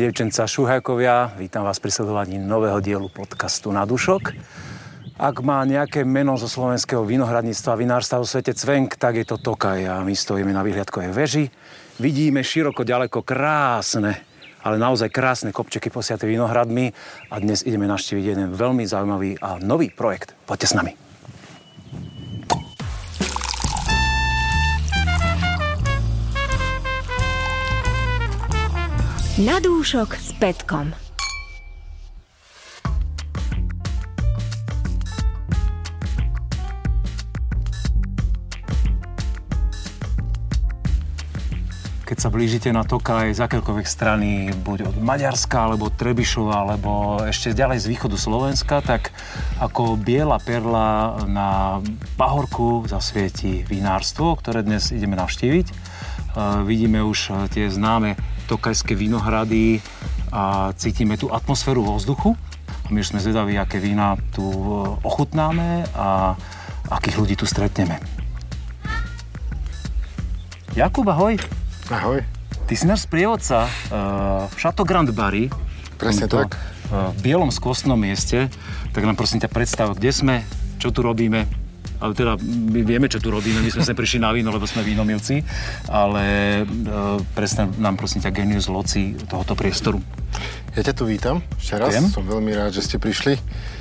Dievčenca Šuhajkovia, vítam vás pri sledovaní nového dielu podcastu Na dušok. Ak má nejaké meno zo slovenského vinohradníctva a vinárstva vo svete Cvenk, tak je to Tokaj a my stojíme na vyhliadkovej veži. Vidíme široko, ďaleko krásne, ale naozaj krásne kopčeky posiate vinohradmi a dnes ideme navštíviť jeden veľmi zaujímavý a nový projekt. Poďte s nami. Na dúšok s Petkom. keď sa blížite na Tokaj z akékoľvek strany, buď od Maďarska, alebo Trebišova, alebo ešte ďalej z východu Slovenska, tak ako biela perla na pahorku zasvieti vinárstvo, ktoré dnes ideme navštíviť. E, vidíme už tie známe tokajské vinohrady a cítime tú atmosféru vo vzduchu. A my už sme zvedaví, aké vína tu e, ochutnáme a akých ľudí tu stretneme. Jakub, ahoj. Ahoj. Ty si náš sprievodca uh, v Chateau Grand Barry. Presne tak. Uh, v bielom skvostnom mieste. Tak nám prosím ťa predstav, kde sme, čo tu robíme, ale teda my vieme, čo tu robíme, my sme sem prišli na víno, lebo sme vínomilci, ale e, presne nám prosím ťa genius loci tohoto priestoru. Ja ťa tu vítam ešte raz, Viem. som veľmi rád, že ste prišli.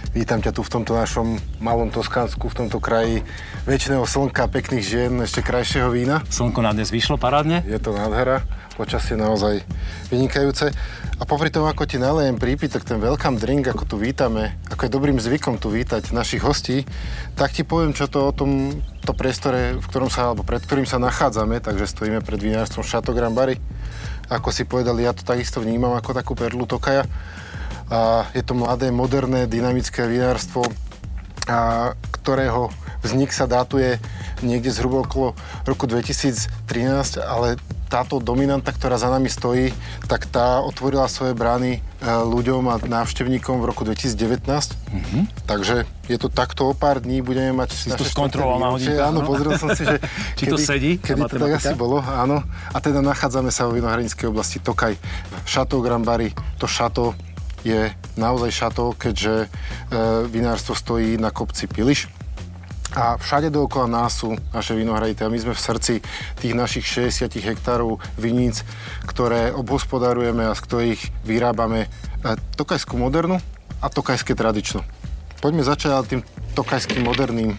Vítam ťa tu v tomto našom malom Toskánsku, v tomto kraji väčšného slnka, pekných žien, ešte krajšieho vína. Slnko na dnes vyšlo parádne. Je to nádhera, počasie naozaj vynikajúce. A popri tom, ako ti nalejem prípitok, ten welcome drink, ako tu vítame, ako je dobrým zvykom tu vítať našich hostí, tak ti poviem, čo to o tom to priestore, v ktorom sa, alebo pred ktorým sa nachádzame, takže stojíme pred vinárstvom Chateau Grand Barry. Ako si povedali, ja to takisto vnímam ako takú perlu Tokaja. A je to mladé, moderné, dynamické vinárstvo, a ktorého vznik sa dátuje niekde zhruba okolo roku 2013, ale táto dominanta, ktorá za nami stojí, tak tá otvorila svoje brány e, ľuďom a návštevníkom v roku 2019. Mm-hmm. Takže je to takto o pár dní, budeme mať... Si to skontroloval na hodinka? Áno, pozrel som si, že... Či kedy, to sedí? Kedy to tak asi bolo, áno. A teda nachádzame sa vo vinohradníckej oblasti Tokaj. Grand Barry, to šato je naozaj šato, keďže e, vinárstvo stojí na kopci Piliš a všade dookola nás sú naše vinohrady. A my sme v srdci tých našich 60 hektárov viníc, ktoré obhospodarujeme a z ktorých vyrábame e, tokajskú modernú a tokajské tradičnú. Poďme začať ale tým tokajským moderným.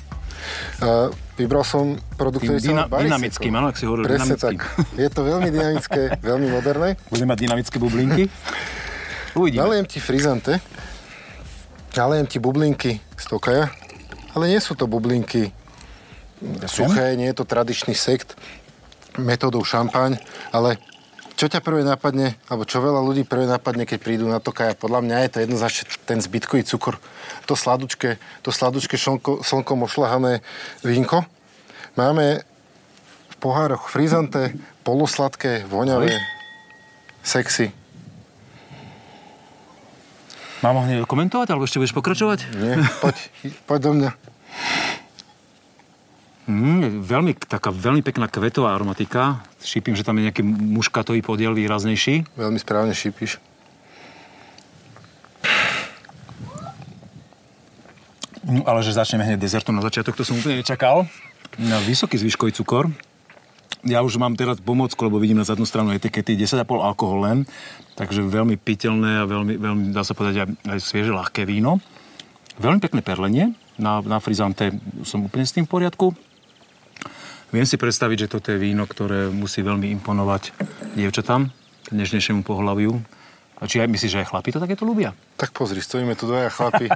Uh, vybral som produkt, ktorý Dyna, Dynamický, áno, ak si hovoril, Presne dynamický. tak. Je to veľmi dynamické, veľmi moderné. Budeme mať dynamické bublinky. Uvidíme. Nalejem ti frizante, nalejem ti bublinky z tokaja ale nie sú to bublinky suché, nie je to tradičný sekt metódou šampaň, ale čo ťa prvé napadne, alebo čo veľa ľudí prvé napadne, keď prídu na to kaja, podľa mňa je to jednoznačne ten zbytkový cukor, to sladučké, to sladučké šlnko, slnkom ošlahané vínko. Máme v pohároch frizante, polosladké, voňavé, sexy. Mám ho hneď komentovať, alebo ešte budeš pokračovať? Nie, poď, poď do mňa. Mm, veľmi, taká veľmi pekná kvetová aromatika. Šípim, že tam je nejaký muškatový podiel výraznejší. Veľmi správne šípiš. No, ale že začneme hneď dezertom na začiatok, to som úplne nečakal. Na vysoký zvyškový cukor ja už mám teraz pomôcku, lebo vidím na zadnú stranu etikety 10,5 alkohol len, takže veľmi piteľné a veľmi, veľmi dá sa povedať, aj, aj svieže, ľahké víno. Veľmi pekné perlenie, na, na frizante som úplne s tým v poriadku. Viem si predstaviť, že toto je víno, ktoré musí veľmi imponovať dievčatám, dnešnejšiemu pohľaviu či aj myslíš, že aj chlapi to takéto ľubia? Tak pozri, stojíme tu dvaja chlapi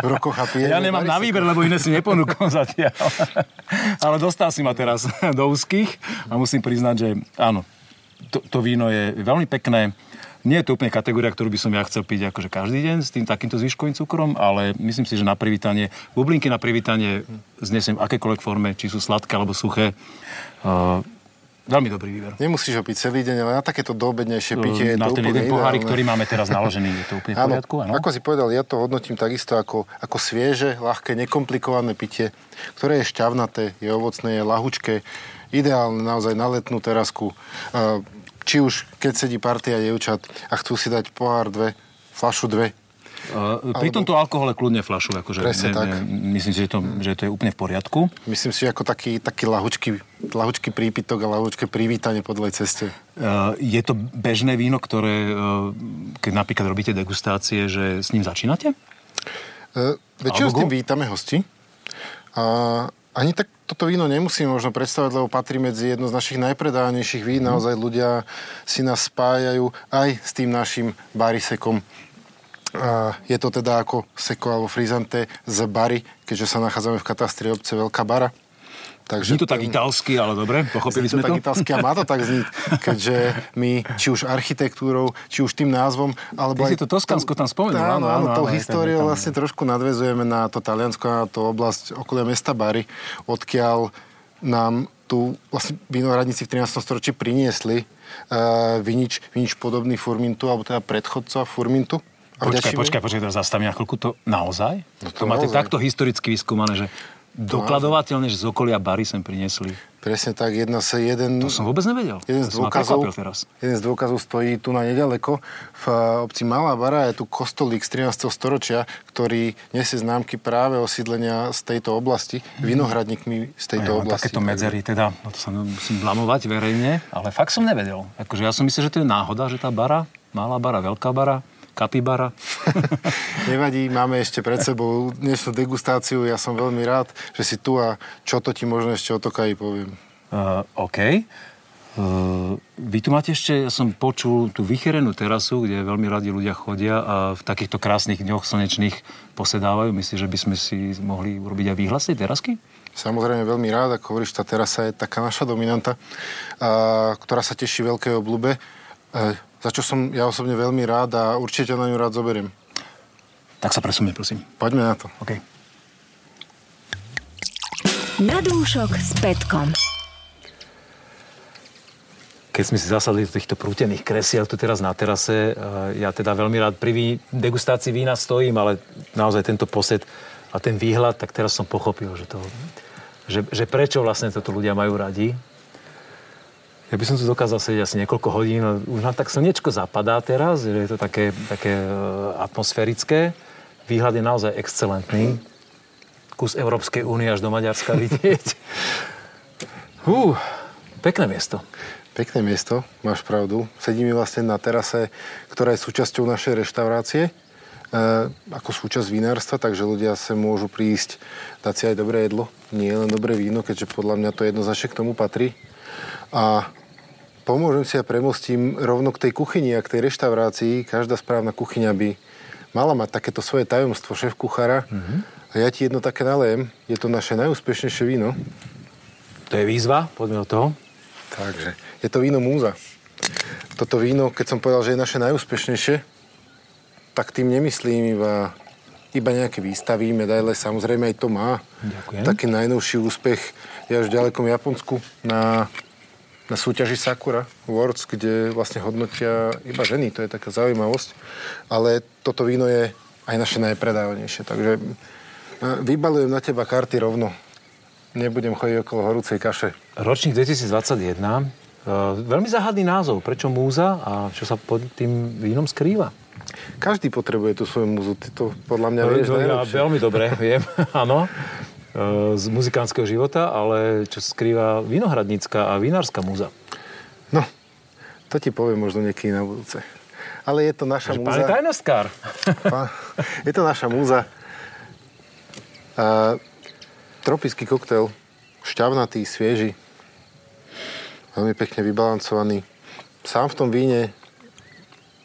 v rokoch a pijeme. Ja nemám na výber, lebo iné si neponúkam zatiaľ. Ale dostal si ma teraz do úzkých a musím priznať, že áno, to, to víno je veľmi pekné. Nie je to úplne kategória, ktorú by som ja chcel piť akože každý deň s tým takýmto zvyškovým cukrom, ale myslím si, že na privítanie, bublinky na privítanie znesiem akékoľvek forme, či sú sladké alebo suché. Uh, Veľmi dobrý výber. Nemusíš ho piť celý deň, ale na takéto doobednejšie pitie je na to ten jeden pohárik, ktorý máme teraz naložený, je to úplne v poriadku? Áno. Ako si povedal, ja to hodnotím takisto ako, ako svieže, ľahké, nekomplikované pitie, ktoré je šťavnaté, je ovocné, je lahučké, ideálne naozaj na letnú terasku. či už keď sedí partia dievčat a chcú si dať pohár dve, flašu dve, Uh, pri tomto alkohole kľudne flašu. Akože, Presne ne, tak. Ne, myslím si, že to, že to je úplne v poriadku. Myslím si, ako taký, taký lahučký, lahučký prípitok a lahučké privítanie po dlhej ceste. Uh, je to bežné víno, ktoré, uh, keď napríklad robíte degustácie, že s ním začínate? Uh, väčšinou s tým vítame hosti. A ani tak toto víno nemusíme možno predstavať, lebo patrí medzi jedno z našich najpredávanejších vín. Mhm. Naozaj ľudia si nás spájajú aj s tým našim barisekom. A je to teda ako seko alebo frizante z Bary, keďže sa nachádzame v katastri obce Veľká Bara. Takže Zní to tak italsky, ale dobre, pochopili sme to to. tak italsky a má to tak zniť, keďže my či už architektúrou, či už tým názvom, alebo Ty si to Toskánsko tam spomenul, Áno, áno, áno, áno, tou históriou tam- vlastne trošku nadvezujeme na to Taliansko, na tú oblasť okolia mesta Bari, odkiaľ nám tu vlastne vinohradníci v 13. storočí priniesli uh, vinič, vinič podobný Furmintu, alebo teda predchodca Furmintu. A Počkaj, vďačíme- počkaj, počkaj, teraz zastavím na chvíľku. To naozaj? No to to máte naozaj. takto historicky vyskúmané, že dokladovateľne, že z okolia Bary sem priniesli. Presne tak, jedna sa jeden... To som vôbec nevedel. Jeden z, dôkazov, teraz. jeden z dôkazov stojí tu na nedaleko. V eh, obci Malá Bara je tu kostolík z 13. storočia, ktorý nesie známky práve osídlenia z tejto oblasti, vinohradníkmi z tejto Ja, oblasti. takéto medzery, teda, no to sa musím blamovať verejne, ale fakt som nevedel. Akože ja som myslel, že to je náhoda, že tá bara, malá bara, veľká bara, kapibara. Nevadí, máme ešte pred sebou dnešnú degustáciu. Ja som veľmi rád, že si tu a čo to ti možno ešte o Tokaji poviem. Uh, OK. Uh, vy tu máte ešte, ja som počul tú vycherenú terasu, kde veľmi radi ľudia chodia a v takýchto krásnych dňoch slnečných posedávajú. Myslíš, že by sme si mohli urobiť aj výhľad z tej terasky? Samozrejme veľmi rád, ako hovoríš, tá terasa je taká naša dominanta, a, ktorá sa teší veľkej obľúbe, e, za čo som ja osobne veľmi rád a určite na ňu rád zoberiem. Tak sa presunie, prosím. Poďme na to. OK. Na dúšok s Petkom. Keď sme si zasadli do týchto prútených kresiel tu teraz na terase, eh, ja teda veľmi rád pri degustácii vína stojím, ale naozaj tento posed a ten výhľad, tak teraz som pochopil, že, to, že, že prečo vlastne toto ľudia majú radi. Ja by som tu dokázal sedieť asi niekoľko hodín, už nám tak slnečko zapadá teraz, že je to také, také eh, atmosférické. Výhľad je naozaj excelentný. Kus Európskej únie až do Maďarska vidieť. Hú, pekné miesto. Pekné miesto, máš pravdu. Sedíme vlastne na terase, ktorá je súčasťou našej reštaurácie, e, ako súčasť vinárstva, takže ľudia sa môžu prísť, dať si aj dobré jedlo, nie len dobré víno, keďže podľa mňa to jednoznačne k tomu patrí. A pomôžem si a premostím rovno k tej kuchyni a k tej reštaurácii. Každá správna kuchyňa by mala mať takéto svoje tajomstvo šéf kuchára. A ja ti jedno také nalejem. Je to naše najúspešnejšie víno. To je výzva, poďme do toho. Takže, je to víno Múza. Toto víno, keď som povedal, že je naše najúspešnejšie, tak tým nemyslím iba, iba nejaké výstavy, medaile, samozrejme aj to má. Ďakujem. Taký najnovší úspech je až v ďalekom Japonsku na, na súťaži Sakura Awards, kde vlastne hodnotia iba ženy, to je taká zaujímavosť. Ale toto víno je aj naše najpredávanejšie, takže e, vybalujem na teba karty rovno. Nebudem chodiť okolo horúcej kaše. Ročník 2021. Uh, veľmi záhadný názov. Prečo múza a čo sa pod tým vínom skrýva? Každý potrebuje tú svoju muzu, ty to podľa mňa vieš ja veľmi dobre viem, áno. Uh, z muzikánskeho života, ale čo skrýva vinohradnícka a vinárska múza. No, to ti poviem možno niekedy na budúce. Ale je to naša Pán múza. tajnostkár. Pán- Je to naša múza. A, tropický koktail, šťavnatý, svieži, veľmi pekne vybalancovaný. Sám v tom víne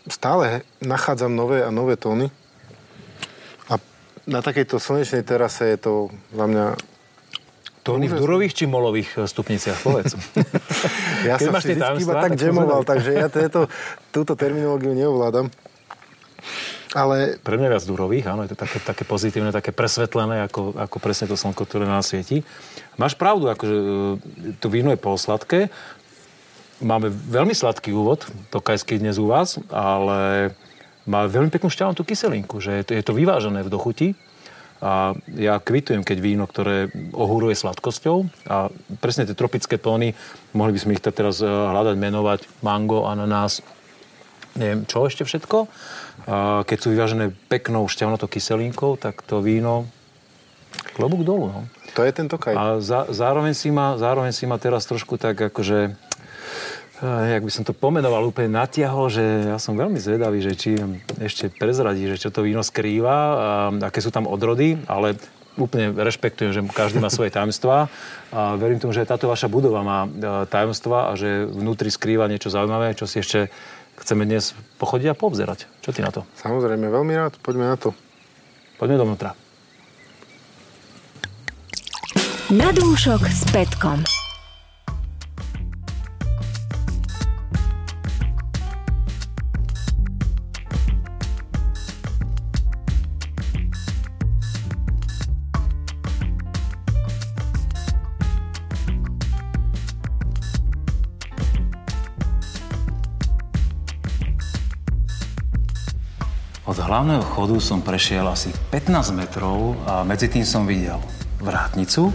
stále nachádzam nové a nové tóny. Na takejto slnečnej terase je to za mňa... Tóny v durových či molových eh, stupniciach, povedz. Ja Keď máš tie vždycky iba tak džemoval, takže ja tieto, túto terminológiu neovládam. Ale Pre mňa viac durových, áno, je to také, také pozitívne, také presvetlené, ako, ako presne to slnko, ktoré nás svieti. Máš pravdu, akože e, to víno je polosladké. Máme veľmi sladký úvod, tokajský dnes u vás, ale má veľmi peknú šťavnatú kyselinku, že je to, je to vyvážené v dochuti. A ja kvitujem, keď víno, ktoré ohúruje sladkosťou a presne tie tropické tóny, mohli by sme ich teraz eh, hľadať, menovať, mango, ananás, neviem, čo ešte všetko. A keď sú vyvážené peknou šťavnatou kyselinkou, tak to víno klobúk dolu. No. To je tento kaj. A za, zároveň, si ma, zároveň si ma teraz trošku tak akože jak by som to pomenoval, úplne natiahol, že ja som veľmi zvedavý, že či ešte prezradí, že čo to víno skrýva, a aké sú tam odrody, ale úplne rešpektujem, že každý má svoje tajomstvá a verím tomu, že táto vaša budova má e, tajomstvá a že vnútri skrýva niečo zaujímavé, čo si ešte chceme dnes pochodiť a poobzerať. Čo ty na to? Samozrejme, veľmi rád, poďme na to. Poďme dovnútra. Na dúšok s Petkom. Hlavného chodu som prešiel asi 15 metrov a medzi tým som videl vrátnicu,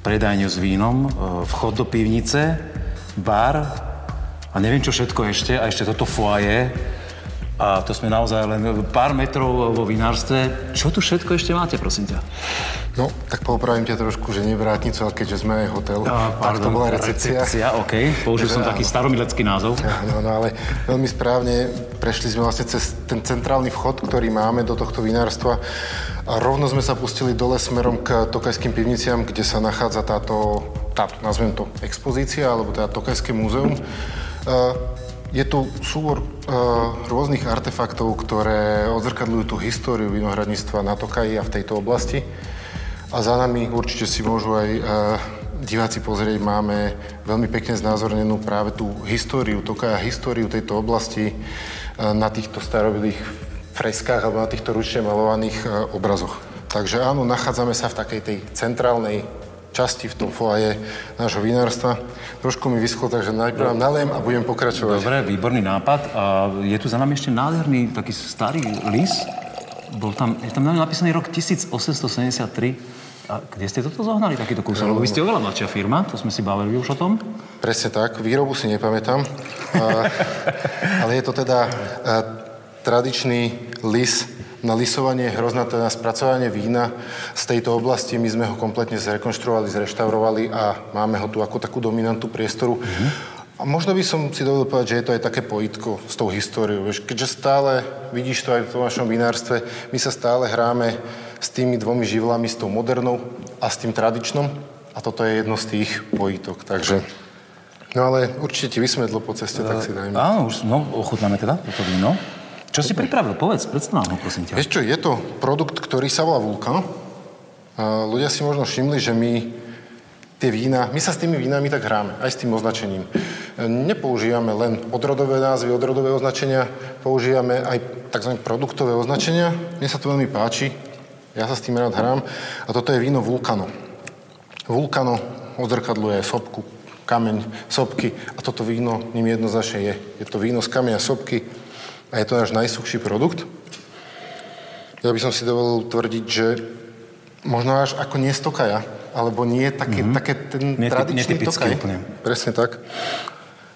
predajňu s vínom, e, vchod do pivnice, bar a neviem čo všetko ešte, a ešte toto foaje. A to sme naozaj len pár metrov vo vinárstve. Čo tu všetko ešte máte, prosím ťa? No, tak popravím ťa trošku, že nie vrátnicu, ale keďže sme aj hotel, A, tak to bola recepcia. Recepcia, OK. Použil som taký staromilecký názov. Áno, no, ale veľmi správne prešli sme vlastne cez ten centrálny vchod, ktorý máme do tohto vinárstva a rovno sme sa pustili dole smerom k Tokajským pivniciam, kde sa nachádza táto, táto nazvem to, expozícia, alebo teda Tokajské múzeum. Uh, je tu súbor uh, rôznych artefaktov, ktoré odzrkadľujú tú históriu vinohradníctva na Tokaji a v tejto oblasti. A za nami určite si môžu aj uh, diváci pozrieť, máme veľmi pekne znázornenú práve tú históriu Tokaja, históriu tejto oblasti uh, na týchto starobilých freskách alebo na týchto ručne malovaných uh, obrazoch. Takže áno, nachádzame sa v takej tej centrálnej časti v tom foaje nášho vinárstva. Trošku mi vyschlo, takže najprv naliem a budem pokračovať. Dobre, výborný nápad. A je tu za nami ešte nádherný taký starý lis. Bol tam, je tam napísaný rok 1873. A kde ste toto zohnali, takýto kúsok? Lebo vy ste oveľa mladšia firma, to sme si bavili už o tom. Presne tak, výrobu si nepamätám. a, ale je to teda a, tradičný lis na lisovanie hroznaté na spracovanie vína z tejto oblasti. My sme ho kompletne zrekonštruovali, zreštaurovali a máme ho tu ako takú dominantu priestoru. Mm-hmm. A možno by som si dovolil povedať, že je to aj také pojitko s tou históriou. Keďže stále, vidíš to aj v tom našom vinárstve, my sa stále hráme s tými dvomi živlami, s tou modernou a s tým tradičnom. A toto je jedno z tých pojitok. Takže No ale určite ti vysvedlo po ceste, tak si dajme. Áno, už, no, ochutnáme teda toto víno. Čo si pripravil? Povedz, predstav nám ho, prosím ťa. Vieš čo, je to produkt, ktorý sa volá Vulkan. A ľudia si možno všimli, že my tie vína, my sa s tými vínami tak hráme, aj s tým označením. Nepoužívame len odrodové názvy, odrodové označenia, používame aj tzv. produktové označenia. Mne sa to veľmi páči, ja sa s tým rád hrám. A toto je víno Vulkano. Vulkano odzrkadluje sopku, kameň, sopky a toto víno ním jednoznačne je. Je to víno z kameňa sopky, a je to náš najsuchší produkt. Ja by som si dovolil tvrdiť, že možno až ako nie stokaja, alebo nie také, mm-hmm. také ten Netyp, tradičný tokaj. Úplne. Presne tak.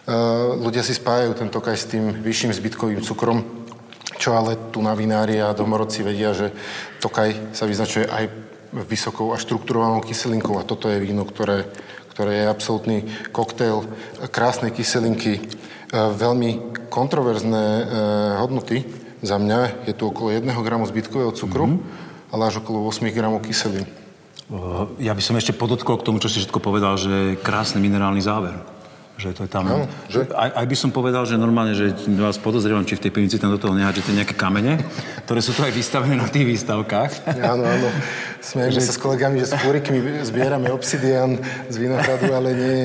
Uh, ľudia si spájajú ten tokaj s tým vyšším zbytkovým cukrom, čo ale tu na vinári a domorodci vedia, že tokaj sa vyznačuje aj vysokou a štrukturovanou kyselinkou a toto je víno, ktoré, ktoré je absolútny koktail krásnej kyselinky, veľmi kontroverzné e, hodnoty za mňa. Je tu okolo 1 gramu zbytkového cukru, mm-hmm. ale až okolo 8 gramov kyselín. Ja by som ešte podotkol k tomu, čo si všetko povedal, že krásny minerálny záver. Že to je tam... No, že? Aj, aj by som povedal, že normálne, že vás podozrievam, či v tej pivnici tam do toho nehádžete nejaké kamene, ktoré sú tu aj vystavené na tých výstavkách. Áno, áno. Sme že... sa s kolegami, že s kúrikmi zbierame obsidian z vinohradu, ale nie.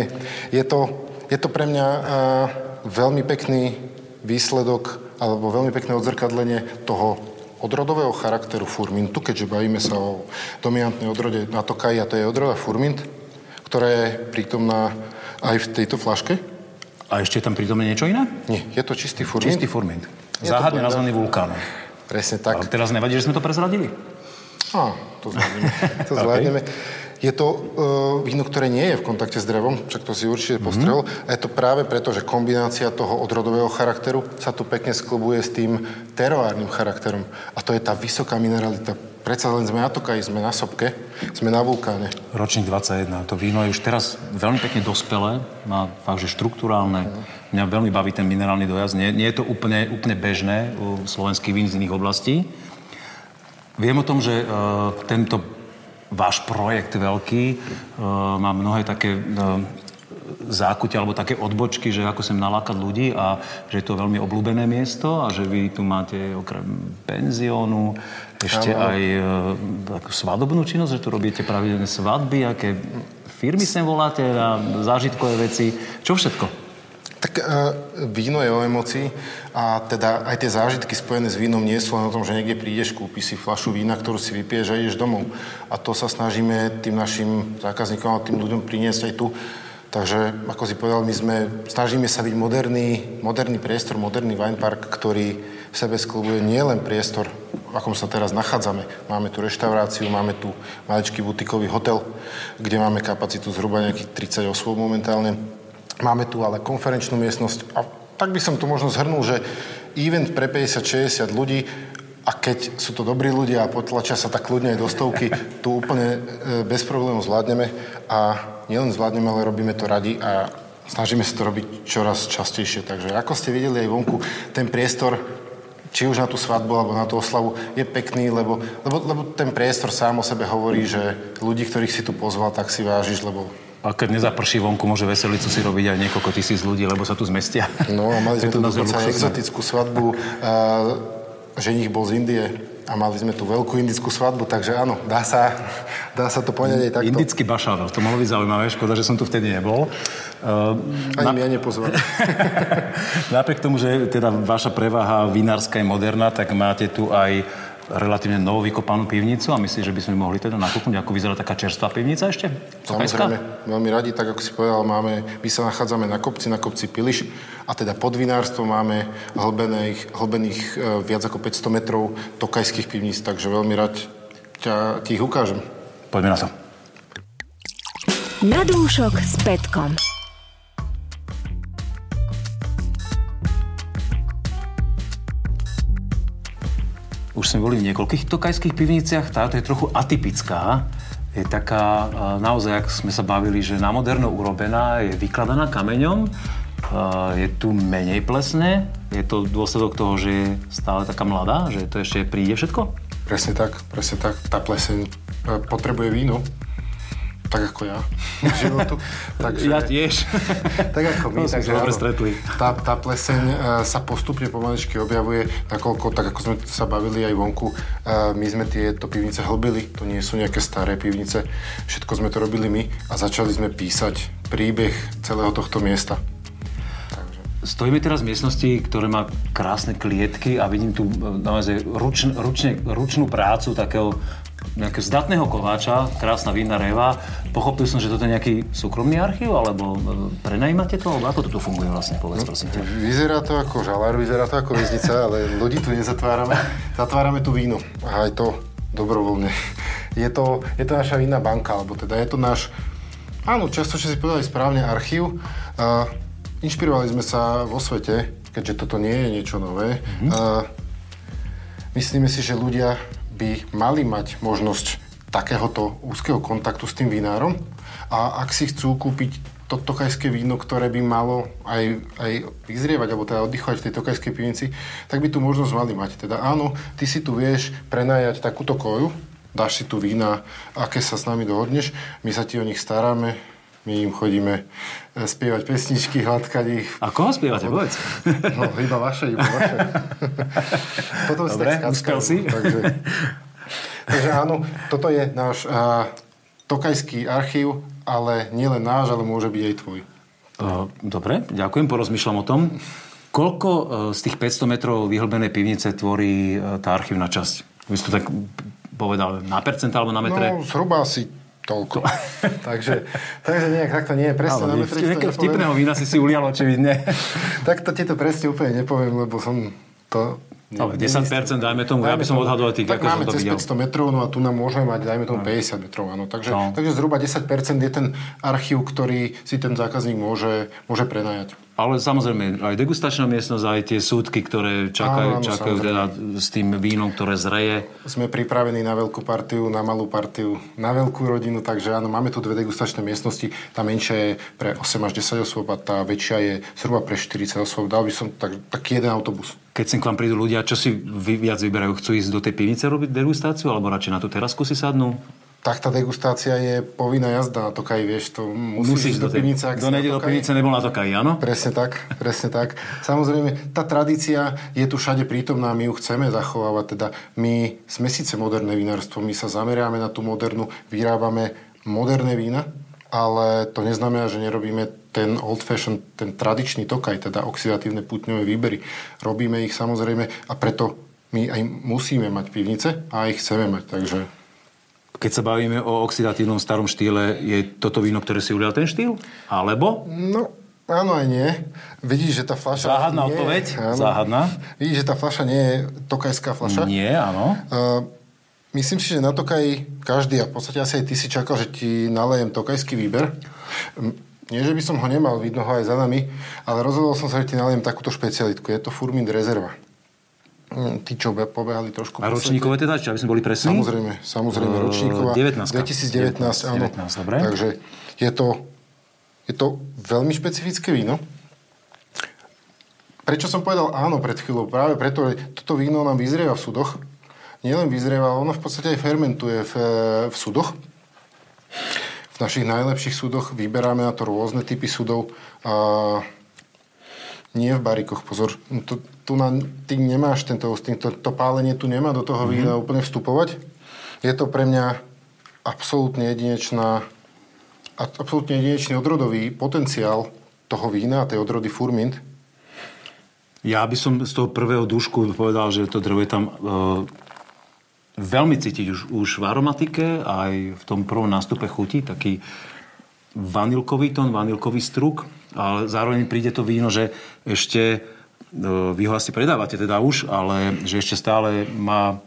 Je to, je to pre mňa... Uh, veľmi pekný výsledok alebo veľmi pekné odzrkadlenie toho odrodového charakteru furmintu, keďže bavíme sa o dominantnej odrode na Tokaji a to je odroda furmint, ktorá je prítomná aj v tejto flaške. A ešte je tam prítomné niečo iné? Nie, je to čistý furmint. Čistý furmint. Záhadne nazvaný vulkán. Presne tak. Ale teraz nevadí, že sme to prezradili? Á, to zvládneme. To zvládneme. Je to uh, víno, ktoré nie je v kontakte s drevom, však to si určite postrel. Mm-hmm. A je to práve preto, že kombinácia toho odrodového charakteru sa tu pekne sklubuje s tým teroárnym charakterom. A to je tá vysoká mineralita. Predsa len sme na Tokaji, sme na Sopke, sme na vulkáne. Ročník 21. To víno je už teraz veľmi pekne dospelé, má fakt, že štruktúrálne. Mňa veľmi baví ten minerálny dojazd. Nie, nie je to úplne, úplne bežné u slovenských vín z iných oblastí. Viem o tom, že uh, tento váš projekt veľký uh, má mnohé také uh, zákute alebo také odbočky, že ako sem nalákať ľudí a že je to veľmi obľúbené miesto a že vy tu máte okrem penziónu ešte ano. aj takú svadobnú činnosť, že tu robíte pravidelné svadby, aké firmy sem voláte a zážitkové veci. Čo všetko? Tak uh, víno je o emocii a teda aj tie zážitky spojené s vínom nie sú len o tom, že niekde prídeš, kúpiš si flašu vína, ktorú si vypiješ a ideš domov. A to sa snažíme tým našim zákazníkom a tým ľuďom priniesť aj tu. Takže, ako si povedal, my sme, snažíme sa byť moderný, moderný priestor, moderný wine park, ktorý v sebe sklubuje nielen priestor, v akom sa teraz nachádzame. Máme tu reštauráciu, máme tu maličký butikový hotel, kde máme kapacitu zhruba nejakých 30 osôb momentálne Máme tu ale konferenčnú miestnosť a tak by som to možno zhrnul, že event pre 50-60 ľudí a keď sú to dobrí ľudia a potlačia sa tak ľudne aj do stovky, tu úplne e, bez problémov zvládneme a nielen zvládneme, ale robíme to radi a snažíme sa to robiť čoraz častejšie. Takže ako ste videli aj vonku, ten priestor či už na tú svadbu alebo na tú oslavu, je pekný, lebo, lebo, lebo ten priestor sám o sebe hovorí, že ľudí, ktorých si tu pozval, tak si vážiš, lebo a keď nezaprší vonku, môže veselicu si robiť aj niekoľko tisíc ľudí, lebo sa tu zmestia. No a mali sme tu dokonca exotickú svadbu. A, ženich bol z Indie a mali sme tu veľkú indickú svadbu, takže áno, dá sa, dá sa to poňať aj takto. Indický bašával, to mohlo byť zaujímavé, škoda, že som tu vtedy nebol. Uh, Ani na... mňa nepozval. Napriek tomu, že teda vaša prevaha vinárska je moderná, tak máte tu aj relatívne novo vykopanú pivnicu a myslíš, že by sme mohli teda nakúknuť, ako vyzerá taká čerstvá pivnica ešte? Samozrejme, veľmi radi, tak ako si povedal, máme, my sa nachádzame na kopci, na kopci Piliš a teda pod vinárstvo máme hlbených, hlbených e, viac ako 500 metrov tokajských pivníc, takže veľmi rád ťa, ti ich ukážem. Poďme na to. Na dúšok s Petkom. Už sme boli v niekoľkých tokajských pivniciach, táto je trochu atypická. Je taká, naozaj, ak sme sa bavili, že na moderno urobená, je vykladaná kameňom, je tu menej plesné. Je to dôsledok toho, že je stále taká mladá, že to ešte príde všetko? Presne tak, presne tak. Tá pleseň e, potrebuje víno tak ako ja životu. Takže, ja tiež. tak ako my. No, takže áno, stretli. Tá, tá pleseň uh, sa postupne pomaličky objavuje, nakoľko, tak ako sme sa bavili aj vonku, uh, my sme tieto pivnice hlbili, to nie sú nejaké staré pivnice, všetko sme to robili my a začali sme písať príbeh celého tohto miesta. Stojíme teraz v miestnosti, ktoré má krásne klietky a vidím tu e, naozaj ruč, ručne, ručnú prácu takého zdatného kováča, krásna vinná reva. Pochopil som, že toto je nejaký súkromný archív, alebo e, prenajímate to, alebo ako toto funguje vlastne, povedz no, prosím ťa. Vyzerá to ako žalár, vyzerá to ako väznica, ale ľudí tu nezatvárame. Zatvárame tu víno. A aj to dobrovoľne. Je to, je to naša vinná banka, alebo teda je to náš, áno, často, čo si povedali správne, archív. Uh, inšpirovali sme sa vo svete, keďže toto nie je niečo nové. Mm-hmm. Uh, myslíme si, že ľudia by mali mať možnosť takéhoto úzkeho kontaktu s tým vinárom a ak si chcú kúpiť to tokajské víno, ktoré by malo aj, aj vyzrievať, alebo teda oddychovať v tej tokajskej pivnici, tak by tu možnosť mali mať. Teda áno, ty si tu vieš prenajať takúto koju, dáš si tu vína, aké sa s nami dohodneš, my sa ti o nich staráme, my im chodíme e, spievať pesničky, hladkať ich. A koho spievate, povedz? No, iba vaše, iba vaše. Potom Dobre, si tak uspel si. Takže, takže áno, toto je náš uh, tokajský archív, ale nielen náš, ale môže byť aj tvoj. Dobre, ďakujem, porozmýšľam o tom. Koľko uh, z tých 500 metrov vyhlbenej pivnice tvorí uh, tá archívna časť? Vy ste to tak povedal na percent alebo na metre? No, zhruba asi Toľko. takže, takže nejak takto nie je presne metre. Nejakého vtipného vína si si ulial očividne. takto ti to presne úplne nepoviem, lebo som to Ale 10% dajme tomu, ja by som odhadoval tých, tak máme cez videl. 500 metrov, no a tu nám môžeme mať, dajme tomu 50 metrov, áno. Takže, No. takže zhruba 10% je ten archív, ktorý si ten zákazník môže, môže prenajať. Ale samozrejme, aj degustačná miestnosť, aj tie súdky, ktoré čakajú, Áno, áno, čakajú teda s tým vínom, ktoré zreje. Sme pripravení na veľkú partiu, na malú partiu, na veľkú rodinu, takže áno, máme tu dve degustačné miestnosti. Tá menšia je pre 8 až 10 osôb a tá väčšia je zhruba pre 40 osôb. Dal by som tak, taký jeden autobus. Keď sem k vám prídu ľudia, čo si vy viac vyberajú? Chcú ísť do tej pivnice robiť degustáciu, alebo radšej na tú terasku si sadnú? Tak tá degustácia je povinná jazda na Tokaj, vieš, to musíš, ísť do tej- pivnice. ak do Tokaji. pivnice, nebol na Tokaji, áno? Presne tak, presne tak. Samozrejme, tá tradícia je tu všade prítomná, my ju chceme zachovávať. Teda my sme síce moderné vinárstvo, my sa zameriame na tú modernú, vyrábame moderné vína, ale to neznamená, že nerobíme ten old fashion, ten tradičný tokaj, teda oxidatívne putňové výbery. Robíme ich samozrejme a preto my aj musíme mať pivnice a aj chceme mať, takže Keď sa bavíme o oxidatívnom starom štýle, je toto víno, ktoré si ulial ten štýl? Alebo? No, áno aj nie. Vidíš, že tá fľaša... Záhadná nie odpoveď? Áno. Záhadná? Vidíš, že tá fľaša nie je tokajská fľaša. Nie, áno. Uh, myslím si, že na Tokaj každý, a v podstate asi aj ty si čakal, že ti nalejem tokajský výber. Nie, že by som ho nemal, vidno ho aj za nami, ale rozhodol som sa, že ti nalejem takúto špecialitku. Je to Furmint Rezerva. Mm, Tí, čo be- pobehali trošku A ročníkové teda, či aby sme boli presní? Samozrejme, samozrejme, ročníková. 19. 2019, áno. 19, dobre. Takže je to, je to veľmi špecifické víno. Prečo som povedal áno pred chvíľou? Práve preto, že toto víno nám vyzrieva v sudoch. Nielen vyzrieva, ono v podstate aj fermentuje v, v sudoch. V našich najlepších súdoch vyberáme na to rôzne typy súdov. A nie v barikoch, pozor. Tu, tu na, ty nemáš tento osting, to, to pálenie tu nemá do toho vína úplne vstupovať. Je to pre mňa absolútne jedinečná absolútne jedinečný odrodový potenciál toho vína a tej odrody Furmint. Ja by som z toho prvého dušku povedal, že to drevo je tam e, veľmi cítiť už, už v aromatike, aj v tom prvom nástupe chuti, taký vanilkový tón, vanilkový struk, ale zároveň príde to víno, že ešte, e, vy ho asi predávate teda už, ale že ešte stále má,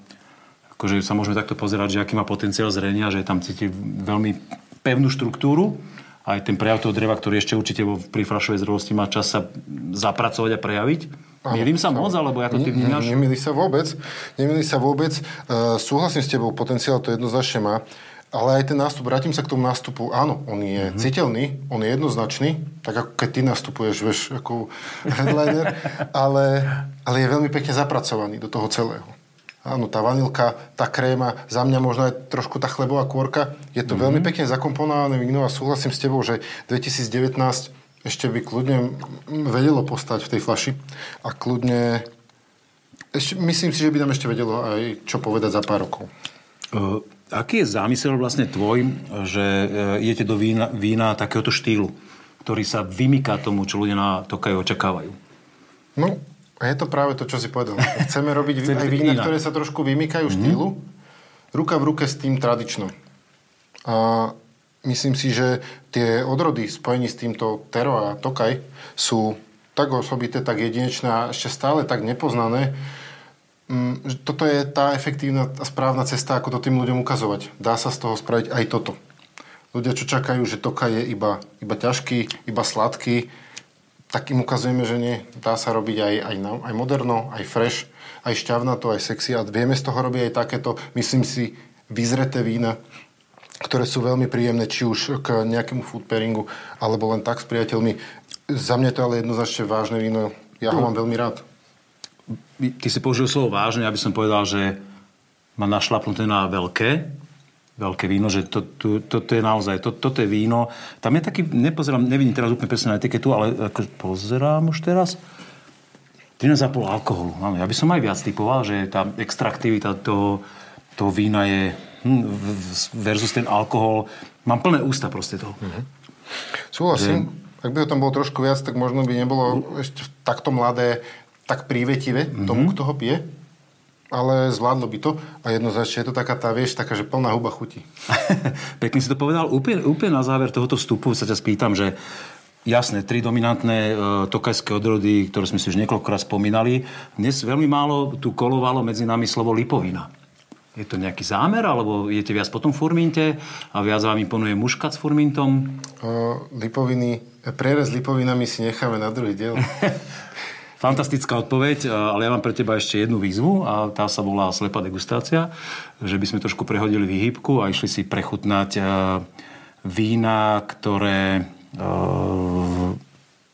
akože sa môžeme takto pozerať, že aký má potenciál zrenia, že tam cíti veľmi pevnú štruktúru, aj ten prejav toho dreva, ktorý ešte určite pri fľašovej zrelosti má čas sa zapracovať a prejaviť. Milím sa moc, alebo ako ty vnímaš? Nemili sa vôbec. Nemili sa vôbec. Uh, súhlasím s tebou, potenciál to jednoznačne má. Ale aj ten nástup, vrátim sa k tomu nástupu, áno, on je mm-hmm. citeľný, on je jednoznačný, tak ako keď ty nastupuješ, vieš, ako headliner, ale, ale je veľmi pekne zapracovaný do toho celého. Áno, tá vanilka, tá kréma, za mňa možno aj trošku tá chlebová kôrka, je to mm-hmm. veľmi pekne zakomponované víno a súhlasím s tebou, že 2019 ešte by kľudne vedelo postať v tej flaši a kľudne ešte, myslím si, že by nám ešte vedelo aj čo povedať za pár rokov. Uh, aký je zámysel vlastne tvoj, že uh, idete do vína, vína takéhoto štýlu, ktorý sa vymyká tomu, čo ľudia na Tokaju očakávajú? No, je to práve to, čo si povedal. Chceme robiť Chceme aj vína, inak. ktoré sa trošku vymykajú štýlu, ruka v ruke s tým tradičnom. A myslím si, že tie odrody spojení s týmto Tero a Tokaj sú tak osobité, tak jedinečné a ešte stále tak nepoznané. Mm, Toto je tá efektívna a správna cesta, ako to tým ľuďom ukazovať. Dá sa z toho spraviť aj toto. Ľudia, čo čakajú, že Tokaj je iba, iba ťažký, iba sladký, tak im ukazujeme, že nie. Dá sa robiť aj, aj, aj moderno, aj fresh, aj šťavnato, aj sexy a vieme z toho robiť aj takéto, myslím si, vyzreté vína, ktoré sú veľmi príjemné, či už k nejakému food pairingu, alebo len tak s priateľmi. Za mňa to ale jednoznačne vážne víno. Ja ho mám veľmi rád. Ty si použil slovo vážne, aby som povedal, že má našlapnuté na veľké, veľké víno, že to, to, toto je naozaj, to, toto je víno. Tam je taký, nepozerám, nevidím teraz úplne presne na etiketu, ale ako pozerám už teraz. 13,5 alkoholu. Áno, ja by som aj viac typoval, že tá extraktivita toho, toho vína je versus ten alkohol. Mám plné ústa proste toho. Súhlasím. Ak by ho tam bolo trošku viac, tak možno by nebolo ešte takto mladé, tak prívetivé tomu, kto ho pije. Ale zvládlo by to. A jednoznačne je to taká tá, vieš, taká, že plná huba chutí. Pekne si to povedal. Úplne, úplne na záver tohoto vstupu sa ťa spýtam, že Jasné, tri dominantné e, tokajské odrody, ktoré sme si už niekoľkokrát spomínali. Dnes veľmi málo tu kolovalo medzi nami slovo lipovina. Je to nejaký zámer, alebo idete viac po tom furminte a viac vám imponuje muškat s furmintom? O, lipoviny, prerez lipovinami si necháme na druhý diel. Fantastická odpoveď, ale ja mám pre teba ešte jednu výzvu a tá sa volá slepá degustácia, že by sme trošku prehodili výhybku a išli si prechutnať e, vína, ktoré Ehm,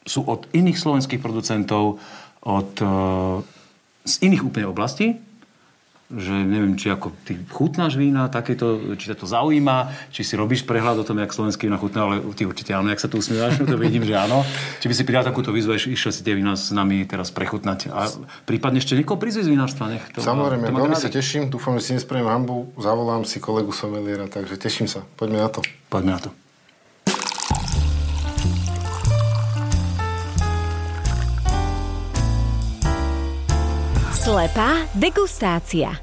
sú od iných slovenských producentov, od, ehm, z iných úplne oblastí, že neviem, či ako ty chutnáš vína, takéto, či ťa to zaujíma, či si robíš prehľad o tom, jak slovenský vína chutná, ale ty určite áno, jak sa tu usmievaš, to vidím, že áno. Či by si pridal takúto výzvu, išiel si tie vína s nami teraz prechutnať. A prípadne ešte niekoho prizvy z vinárstva, nech to Samozrejme, to veľmi sa teším, dúfam, že si nespravím hambu, zavolám si kolegu someliera, takže teším sa. Poďme na to. Poďme na to. Slepá degustácia.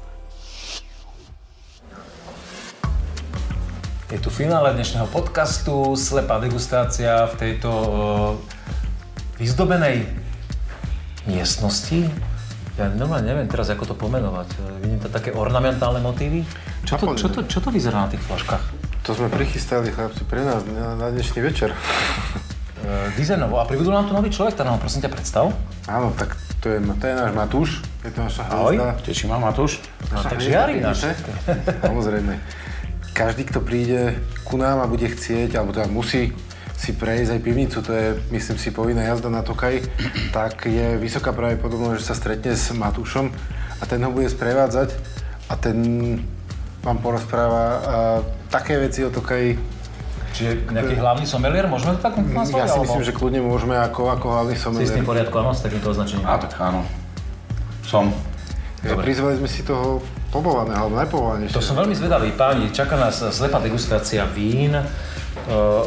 Je tu finále dnešného podcastu, slepá degustácia v tejto uh, vyzdobenej miestnosti. Ja normálne neviem teraz, ako to pomenovať. Vidím to také ornamentálne motívy. Čo to, čo, to, čo to vyzerá na tých flaškách? To sme prichystali, chlapci, pre nás na, na dnešný večer. Uh, dizajnovo. A pribudol nám tu nový človek, tak nám prosím ťa predstav. Áno, tak to je, to je náš Matúš, je to naša Ahoj, hviezda. teším ma Matúš. No, tak žiari náš. Samozrejme. Každý, kto príde ku nám a bude chcieť, alebo teda musí si prejsť aj pivnicu, to je, myslím si, povinná jazda na Tokaj, tak je vysoká pravdepodobnosť, že sa stretne s Matúšom a ten ho bude sprevádzať a ten vám porozpráva také veci o Tokaji. Čiže nejaký hlavný somelier, môžeme to tak nazvať? Ja si alebo- myslím, že kľudne môžeme ako, ako hlavný Si s tým somelier. poriadku, áno, s takýmto označením? A tak áno. Som. Ja, prizvali sme si toho pobovaného, alebo najpobovanejšieho. To som veľmi zvedavý, páni. Čaká nás slepá degustácia vín e,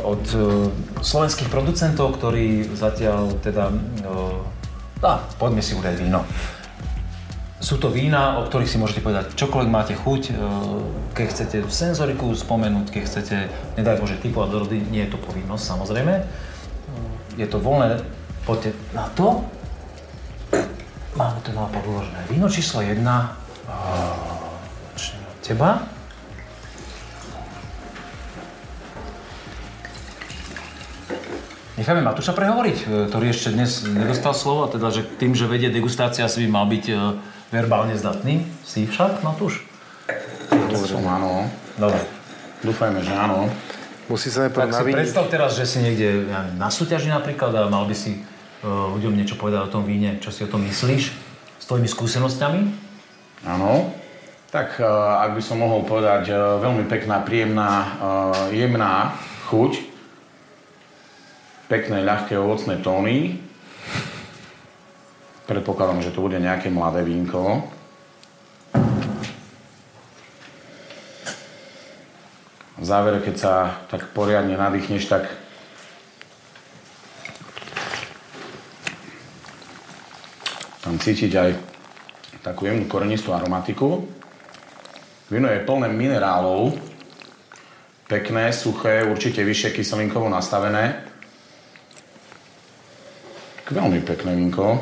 od e, slovenských producentov, ktorí zatiaľ teda... e, Á, poďme si udať víno. Sú to vína, o ktorých si môžete povedať čokoľvek máte chuť, keď chcete senzoriku spomenúť, keď chcete, nedaj Bože, typu a dorody, nie je to povinnosť, samozrejme. Je to voľné, poďte na to. Máme tu naopak uložené víno číslo 1. Teba? Necháme Matúša prehovoriť, e, ktorý ešte dnes nedostal slovo, a teda, že tým, že vedie degustácia, si by mal byť e, verbálne zdatný. Si však, Matúš? Som áno. Dobre. Dúfajme, že áno. Musí sa najprv Tak si naviniť. predstav teraz, že si niekde na súťaži napríklad a mal by si ľuďom niečo povedať o tom víne, čo si o tom myslíš, s tvojimi skúsenosťami. Áno. Tak eh, ak by som mohol povedať, eh, veľmi pekná, príjemná, jemná chuť. Pekné, ľahké ovocné tóny. Predpokladám, že to bude nejaké mladé vínko. V závere, keď sa tak poriadne nadýchneš, tak tam cítiť aj takú jemnú korenistú aromatiku. Víno je plné minerálov, pekné, suché, určite vyššie kyselinkovo nastavené. Veľmi pekné vínko.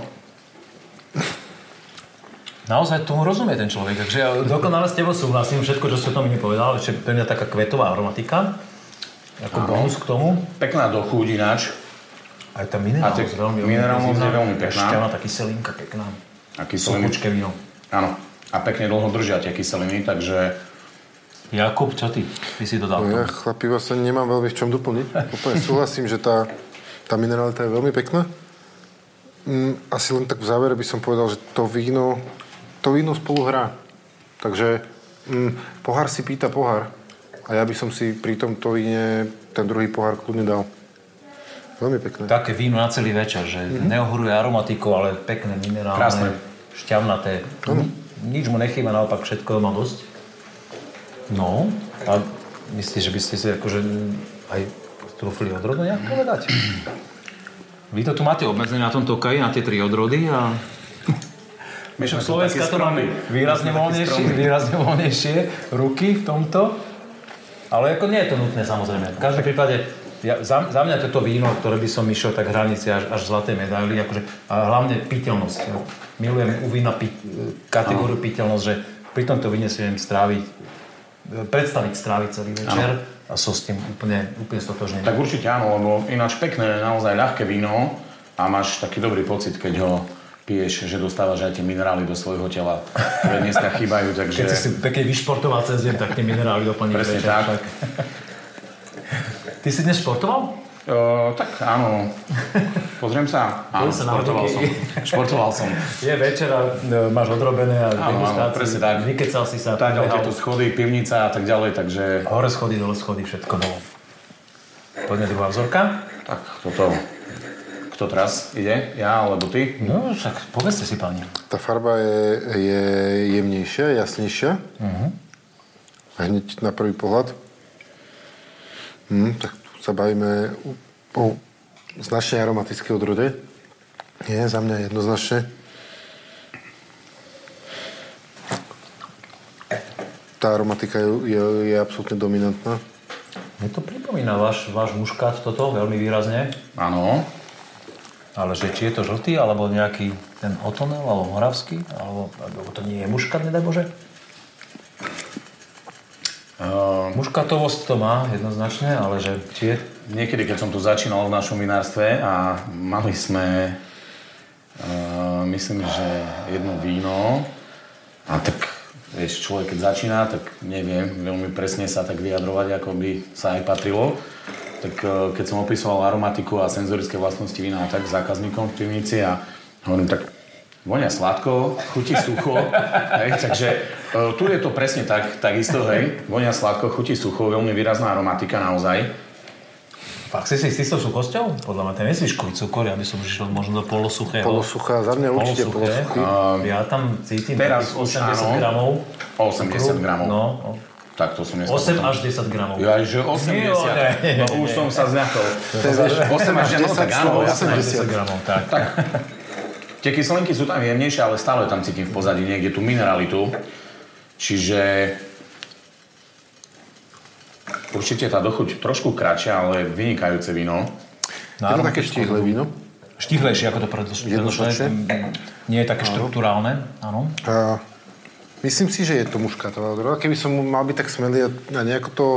Naozaj tomu rozumie ten človek, takže ja dokonale s tebou súhlasím, všetko, čo si o tom mi povedal, ešte pre mňa taká kvetová aromatika, ako bonus k tomu. Pekná do chuť ináč. Aj tá minerálnosť, A tie- veľmi, minerálnosť je veľmi pekná. Šťavná, tá kyselinka pekná. A kyseliny. Suchučké víno. Áno. A pekne dlho držia tie kyseliny, takže Jakub, čo ty? Ty si dodal. No ja chlapi ani nemám veľmi v čom doplniť. Úplne súhlasím, že tá, tá mineralita je veľmi pekná. Mm, asi len tak v závere by som povedal, že to víno, to víno spolu hrá. Takže mm, pohár si pýta pohár. A ja by som si pri tomto víne ten druhý pohár kľudne dal. Veľmi pekné. Také víno na celý večer, že mm-hmm. neohoruje aromatikou, ale pekné, minerálne, Krásne. šťavnaté. Nič mu nechýba, naopak všetko má dosť. No, a myslíš, že by ste si akože aj trúfli odrodu nejak povedať? Vy to tu máte obmedzené na tom tokaji, na tie tri odrody a... My sme tu Slovenska to máme výrazne voľnejšie, výrazne voľnejšie ruky v tomto. Ale ako nie je to nutné samozrejme. V každom prípade ja, za, za mňa toto víno, ktoré by som išiel tak hranici až, až zlaté medaily, akože, a hlavne piteľnosť. Ja milujem u vína pi, kategóriu piteľnosť, že pri tomto víne si viem stráviť, predstaviť stráviť celý večer ano. a som s tým úplne, úplne stotožný. Tak určite áno, lebo ináč pekné, naozaj ľahké víno a máš taký dobrý pocit, keď ho piješ, že dostávaš aj tie minerály do svojho tela, ktoré dneska chýbajú, takže... Keď si pekne vyšportoval cez deň, tak tie minerály doplníš. Presne tak. tak. Ty si dnes športoval? Uh, tak áno. Pozriem sa. Áno, sa športoval som. Športoval som. Je večer a no, máš odrobené a áno, áno, presne tak. Vykecal si sa. Tak, ale tu schody, pivnica a tak ďalej, takže... Hore schody, dole schody, všetko bolo. Poďme druhá vzorka. Tak, toto kto teraz ide? Ja alebo ty? No, však povedzte si, pani. Tá farba je, je jemnejšia, jasnejšia. Uh-huh. Hneď na prvý pohľad. Hm, tak tu sa bavíme o značne aromatické odrode. Je za mňa jednoznačne. Tá aromatika je, je, je absolútne dominantná. Mne to pripomína váš, váš muškát toto veľmi výrazne. Áno. Ale že či je to žltý, alebo nejaký ten otonel, alebo moravský, alebo, alebo to nie je muškat, nedaj Bože? Uh, Muškatovosť to má jednoznačne, ale že či je... Niekedy, keď som tu začínal v našom vinárstve a mali sme, uh, myslím, že jedno víno a tak vieš, človek keď začína, tak neviem veľmi presne sa tak vyjadrovať, ako by sa aj patrilo. Tak e, keď som opisoval aromatiku a senzorické vlastnosti vína tak zákazníkom v pivnici a hovorím, tak vonia sladko, chutí sucho, hej, takže uh, tu je to presne tak, takisto, hej, vonia sladko, chutí sucho, veľmi výrazná aromatika naozaj. Fakt si si s tou suchosťou? Podľa mňa ten je zvyškový cukor, ja by som išiel možno do polosuchého. Polosuchá, za mňa určite polosuchý. Uh, ja tam cítim teraz 80 gramov. 80 gramov. No, tak to som 8 až 10 gramov. Ja, že 80. Nie, nie, no, už som sa zňakol. 8 až 10, tak áno, 80 gramov, tak. tak. Tie kyselinky sú tam jemnejšie, ale stále tam cítim v pozadí niekde tú mineralitu. Čiže určite tá dochuť trošku kratšia, ale vynikajúce víno. No, je to také štíhle víno? Štíhlejšie ako to predošlé. Nie je také štruktúrálne, áno. Myslím si, že je to muškátová odroda. Keby som mal byť tak smelý a nejako to,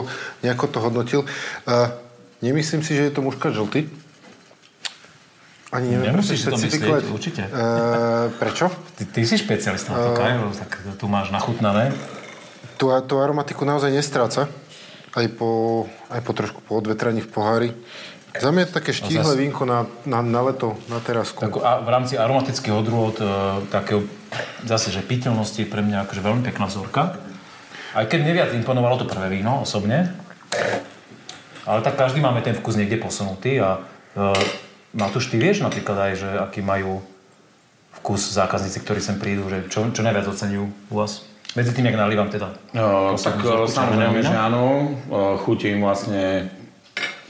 nejako to hodnotil. Uh, nemyslím si, že je to muškát žltý. Ani neviem, Nemusíš si to myslieť, určite. Uh, prečo? Ty, ty si špecialista na to, uh, Kajro, tak tu máš nachutnané. Tú, tú aromatiku naozaj nestráca. Aj po, aj po trošku po odvetraní v pohári. Za mňa je to také štíhle no zase... vínko na, na, na leto, na terasku. Tak, a v rámci aromatických odrôd, e, takého, zase, že piteľnosti je pre mňa akože veľmi pekná vzorka. Aj keď mne viac imponovalo to prvé víno osobne, ale tak každý máme ten vkus niekde posunutý a e, Matúš, ty vieš napríklad aj, že aký majú vkus zákazníci, ktorí sem prídu, že čo, čo najviac oceňujú u vás? Medzi tým, jak nalívam teda. No, tak e, samozrejme, že áno. E, chutím vlastne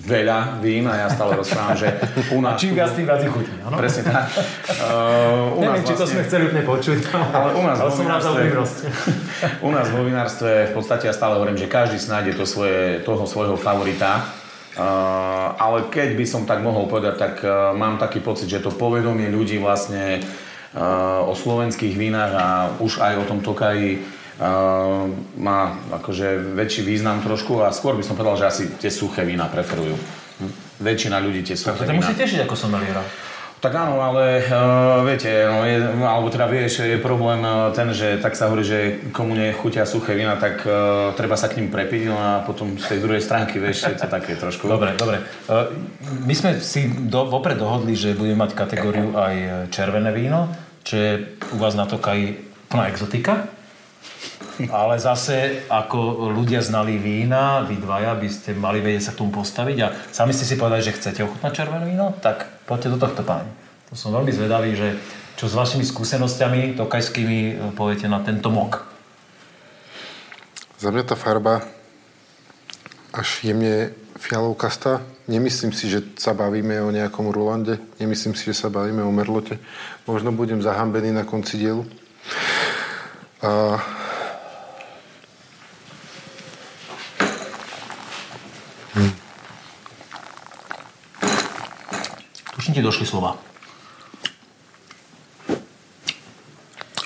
veľa vín a ja stále rozprávam, že u nás... A čím viac, tým viac ich chutí, áno? Presne tak. Uh, u Neviem, nás či to vlastne... sme chceli úplne počuť, ale, u nás ale som rád za U nás vo vinárstve v podstate ja stále hovorím, že každý si nájde to svoje, toho svojho favorita. Uh, ale keď by som tak mohol povedať, tak uh, mám taký pocit, že to povedomie ľudí vlastne uh, o slovenských vínach a už aj o tom Tokaji uh, má akože väčší význam trošku a skôr by som povedal, že asi tie suché vína preferujú. Väčšina ľudí tie suché vína. To musí tešiť ako someliera. Tak áno, ale uh, viete, no je, alebo teda vieš, je problém uh, ten, že tak sa hovorí, že komu nechutia suché vína, tak uh, treba sa k ním prepiť no a potom z tej druhej stránky, vieš, je to také trošku. Dobre, dobre. Uh, my sme si do, vopred dohodli, že budeme mať kategóriu aj červené víno, čo je u vás na to aj plná exotika. Ale zase, ako ľudia znali vína, vy dvaja by ste mali vedieť sa k tomu postaviť a sami ste si povedali, že chcete ochutnať červené víno, tak poďte do tohto páni. To som veľmi zvedavý, že čo s vašimi skúsenosťami tokajskými e, poviete na tento mok. Za mňa tá farba až jemne fialovkasta. Nemyslím si, že sa bavíme o nejakom Rulande. Nemyslím si, že sa bavíme o Merlote. Možno budem zahambený na konci dielu. A ti došli slova?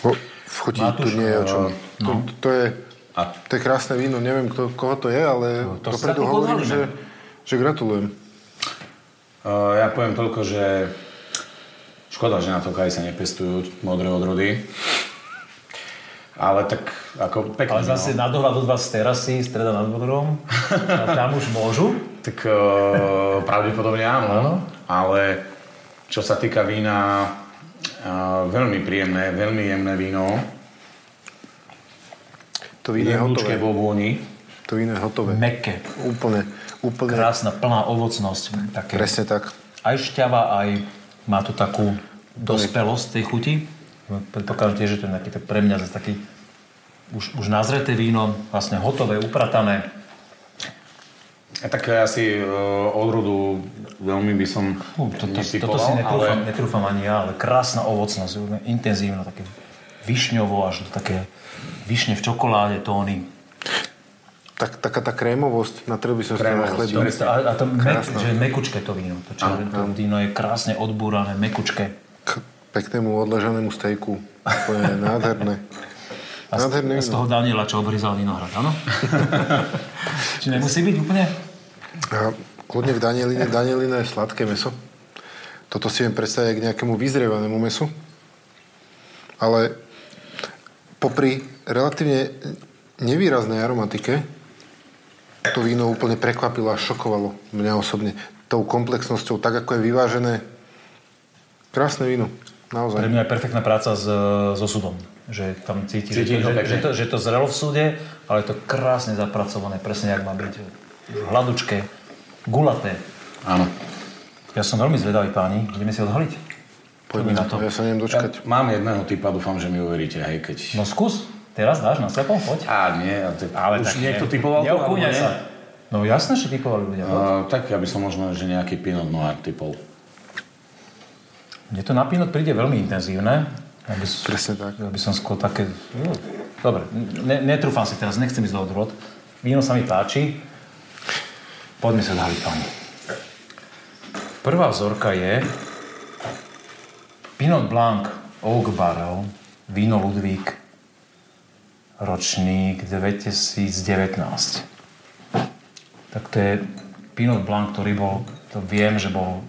O, v chutí Matúš, tu nie je o čom. eh, To, to, je, A to je krásne víno, neviem, kto, koho to je, ale No, to dopredu hovorím, že, že gratulujem. Uh, ja poviem toľko, že škoda, že na to sa nepestujú modré odrody. Ale tak ako pekne. Ale zase na dohľad od vás z terasy, streda nad Bodrom, tam už môžu. Tak uh, pravdepodobne áno, Áno. ale čo sa týka vína, veľmi príjemné, veľmi jemné víno. To víno je hotové. vo vôni. To víno je hotové. Meké, Úplne, úplne krásna, plná ovocnosť. Také, presne tak. aj šťava, aj má tu takú dospelosť tej chuti. Predpokladám tiež, že to je nejaký, pre mňa zase taký už, už nazreté víno, vlastne hotové, upratané. A tak asi uh, odrodu veľmi by som Uh, to, to, toto si netrúfam, ale netrúfam ani ja, ale krásna ovocnosť, intenzívna, také višňovo až do také višne v čokoláde tóny. Tak, taká tá krémovosť, na ktorú by som si Krémovosť, chleby. presne. A, a to mek, že je mekučké to víno. To, čo, to víno je krásne odbúrané, mekučké. K peknému odležanému stejku. To je nádherné. A z, Nádherné z toho. Daniela, čo obryzal vinohrad, áno? Či nemusí byť úplne? A kľudne v Danieline. Danielina je sladké meso. Toto si viem predstaviť k nejakému vyzrievanému mesu. Ale popri relatívne nevýraznej aromatike to víno úplne prekvapilo a šokovalo mňa osobne. Tou komplexnosťou, tak ako je vyvážené. Krásne víno. Naozaj. Pre mňa je perfektná práca s, so súdom. Že tam cíti, Cíti že, to že, to, že to zrelo v súde, ale je to krásne zapracované, presne jak má byť. Hladučké, gulaté. áno. Ja som veľmi zvedavý, páni. Ideme si odhaliť? Poďme na to. Ja sa neviem Ja dočkať. mám jedného typa, dúfam, že mi uveríte, hej, keď... No skús. Teraz dáš na slepo? Poď. Á, nie, ty, Ale už tak niekto ne- typoval to, alebo nie? sa. No jasné, že typovali ľudia. Uh, tak ja by som možno, že nejaký Pinot Noir typol. Mne to na pinot príde veľmi intenzívne. Ja by, som- Presne tak. ja by som skôr také... No, dobre, ne, netrúfam si teraz, nechcem ísť do odrod. Víno sa mi páči. Poďme sa odhaliť, páni. Prvá vzorka je Pinot Blanc Oak Barrel Víno Ludvík ročník 2019. Tak to je Pinot Blanc, ktorý bol, to viem, že bol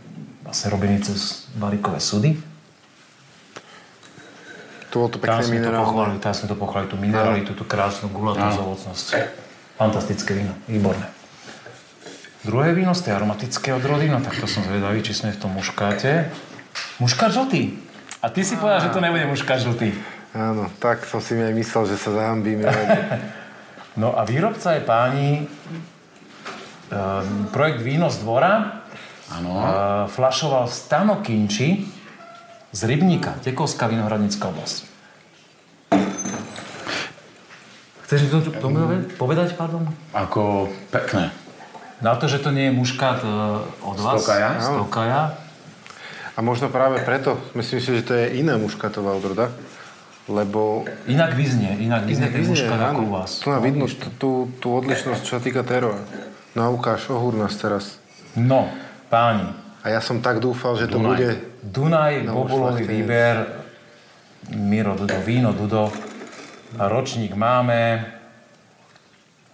vlastne robený cez barikové sudy. To bolo to pekné minerálne. tam sme to pochválili, tú mineralitu, tú krásnu gulatú ovocnosť. Fantastické víno, výborné. Druhé víno z tej aromatické odrody, no tak to som zvedavý, či sme v tom muškáte. Muškát žltý. A ty si povedal, že to nebude muškát žltý. Áno, tak som si mi aj myslel, že sa zahambím. No a výrobca je páni um, projekt Víno z dvora. Áno. Uh, flašoval Stano Kinči z Rybníka, Tekovská vinohradnícka oblasť. Chceš mi to tomu povedať, pardon? Ako pekné. Na to, že to nie je muškát uh, od vás. Stokaja? Z Tokaja. A možno práve preto sme si mysleli, že to je iná muškatová odroda. Lebo Inak vyznie, inak vyznie ten vyznie, muškát ako u vás. Tu má vidno tú, tú, odlišnosť, čo sa týka teroa. No ukáž, ohúr nás teraz. No, páni, A ja som tak dúfal, že to Dunaj. bude... Dunaj, No, bobulový výber, Miro Dudo, víno Dudo, a ročník máme...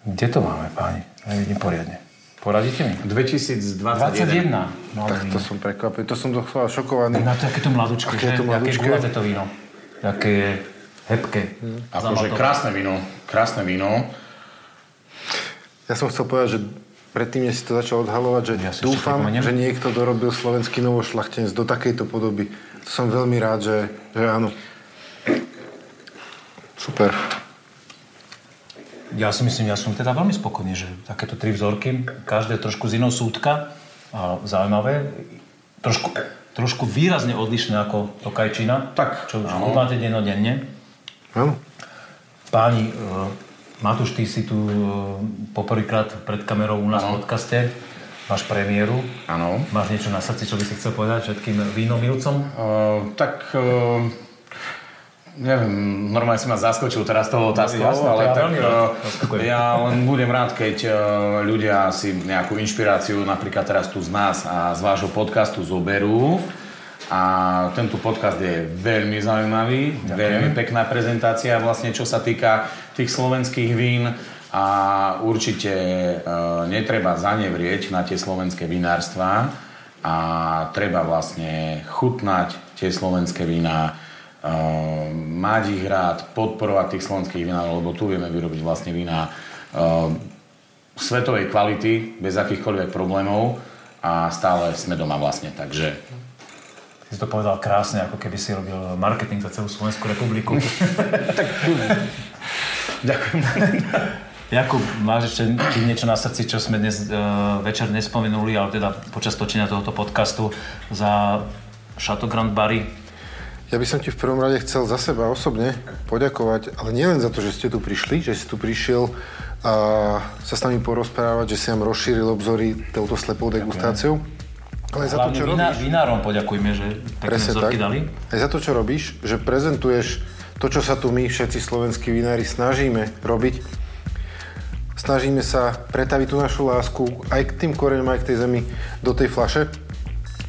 Kde to máme, páni? Nevidím poriadne. Poradíte mi? 2021. 21. Mladé Tak to víno. som prekvapený. To som dochval šokovaný. Na to, aké to mladučké, Aké že? je to Aké mladučké? gulaté to víno. Aké je hebké. Akože Zamatové. krásne víno. Krásne víno. Ja som chcel povedať, že predtým, než si to začal odhalovať, že Ja dúfam, že niekto dorobil slovenský novošlachtenec do takejto podoby. To som veľmi rád, že, že áno. Super. Ja si myslím, ja som teda veľmi spokojný, že takéto tri vzorky, každé trošku z inou súdka, a zaujímavé, trošku, trošku výrazne odlišné ako to kajčina, Tak, čo už chutnáte dennodenne. Áno. Páni, e, Matúš, ty si tu e, poprvýkrát pred kamerou u nás v podcaste, máš premiéru. Áno. Máš niečo na srdci, čo by si chcel povedať všetkým vínomilcom? Uh, tak uh, Neviem, normálne si ma zaskočil teraz toho otázkou, No, jasné, ale ja tak rád eh, ja len budem rád, keď eh, ľudia si nejakú inšpiráciu napríklad teraz tu z nás a z vášho podcastu zoberú. A tento podcast je veľmi zaujímavý, veľmi pekná prezentácia vlastne, čo sa týka tých slovenských vín. A určite eh, netreba zanevrieť na tie slovenské vinárstvá a treba vlastne chutnať tie slovenské vína, mať ich rád, podporovať tých slovenských vinárov, lebo tu vieme vyrobiť vlastne vína eh, svetovej kvality, bez akýchkoľvek problémov a stále sme doma vlastne, takže Ty si to povedal krásne, ako keby si robil marketing za celú Slovenskú republiku. ďakujem. Jakub, máš ešte niečo na srdci, čo sme dnes uh, večer nespomenuli, ale teda počas točenia tohoto podcastu za Chateau Grand Barry. Ja by som ti v prvom rade chcel za seba osobne poďakovať, ale nielen za to, že ste tu prišli, že si tu prišiel a sa s nami porozprávať, že si nám rozšíril obzory touto slepou degustáciou, ale za to, čo viná, robíš. vinárom poďakujme, že Presne tak. dali. Aj za to, čo robíš, že prezentuješ to, čo sa tu my, všetci slovenskí vinári, snažíme robiť. Snažíme sa pretaviť tú našu lásku aj k tým koreňom, aj k tej zemi do tej flaše.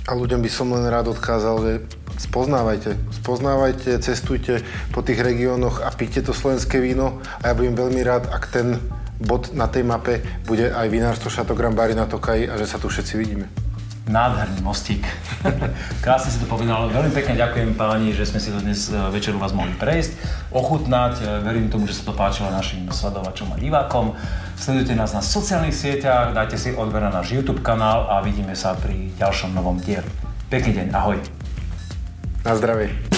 A ľuďom by som len rád odkázal, že spoznávajte, spoznávajte, cestujte po tých regiónoch a píte to slovenské víno. A ja budem veľmi rád, ak ten bod na tej mape bude aj vinárstvo Grand Barry na Tokaji a že sa tu všetci vidíme. Nádherný mostík. Krásne si to povedal. Veľmi pekne ďakujem páni, že sme si to dnes e, večer u vás mohli prejsť, ochutnať. E, Verím tomu, že sa to páčilo našim sledovačom a divákom. Sledujte nás na sociálnych sieťach, dajte si odber na náš YouTube kanál a vidíme sa pri ďalšom novom dieli. Pekný deň, ahoj. Na zdravie.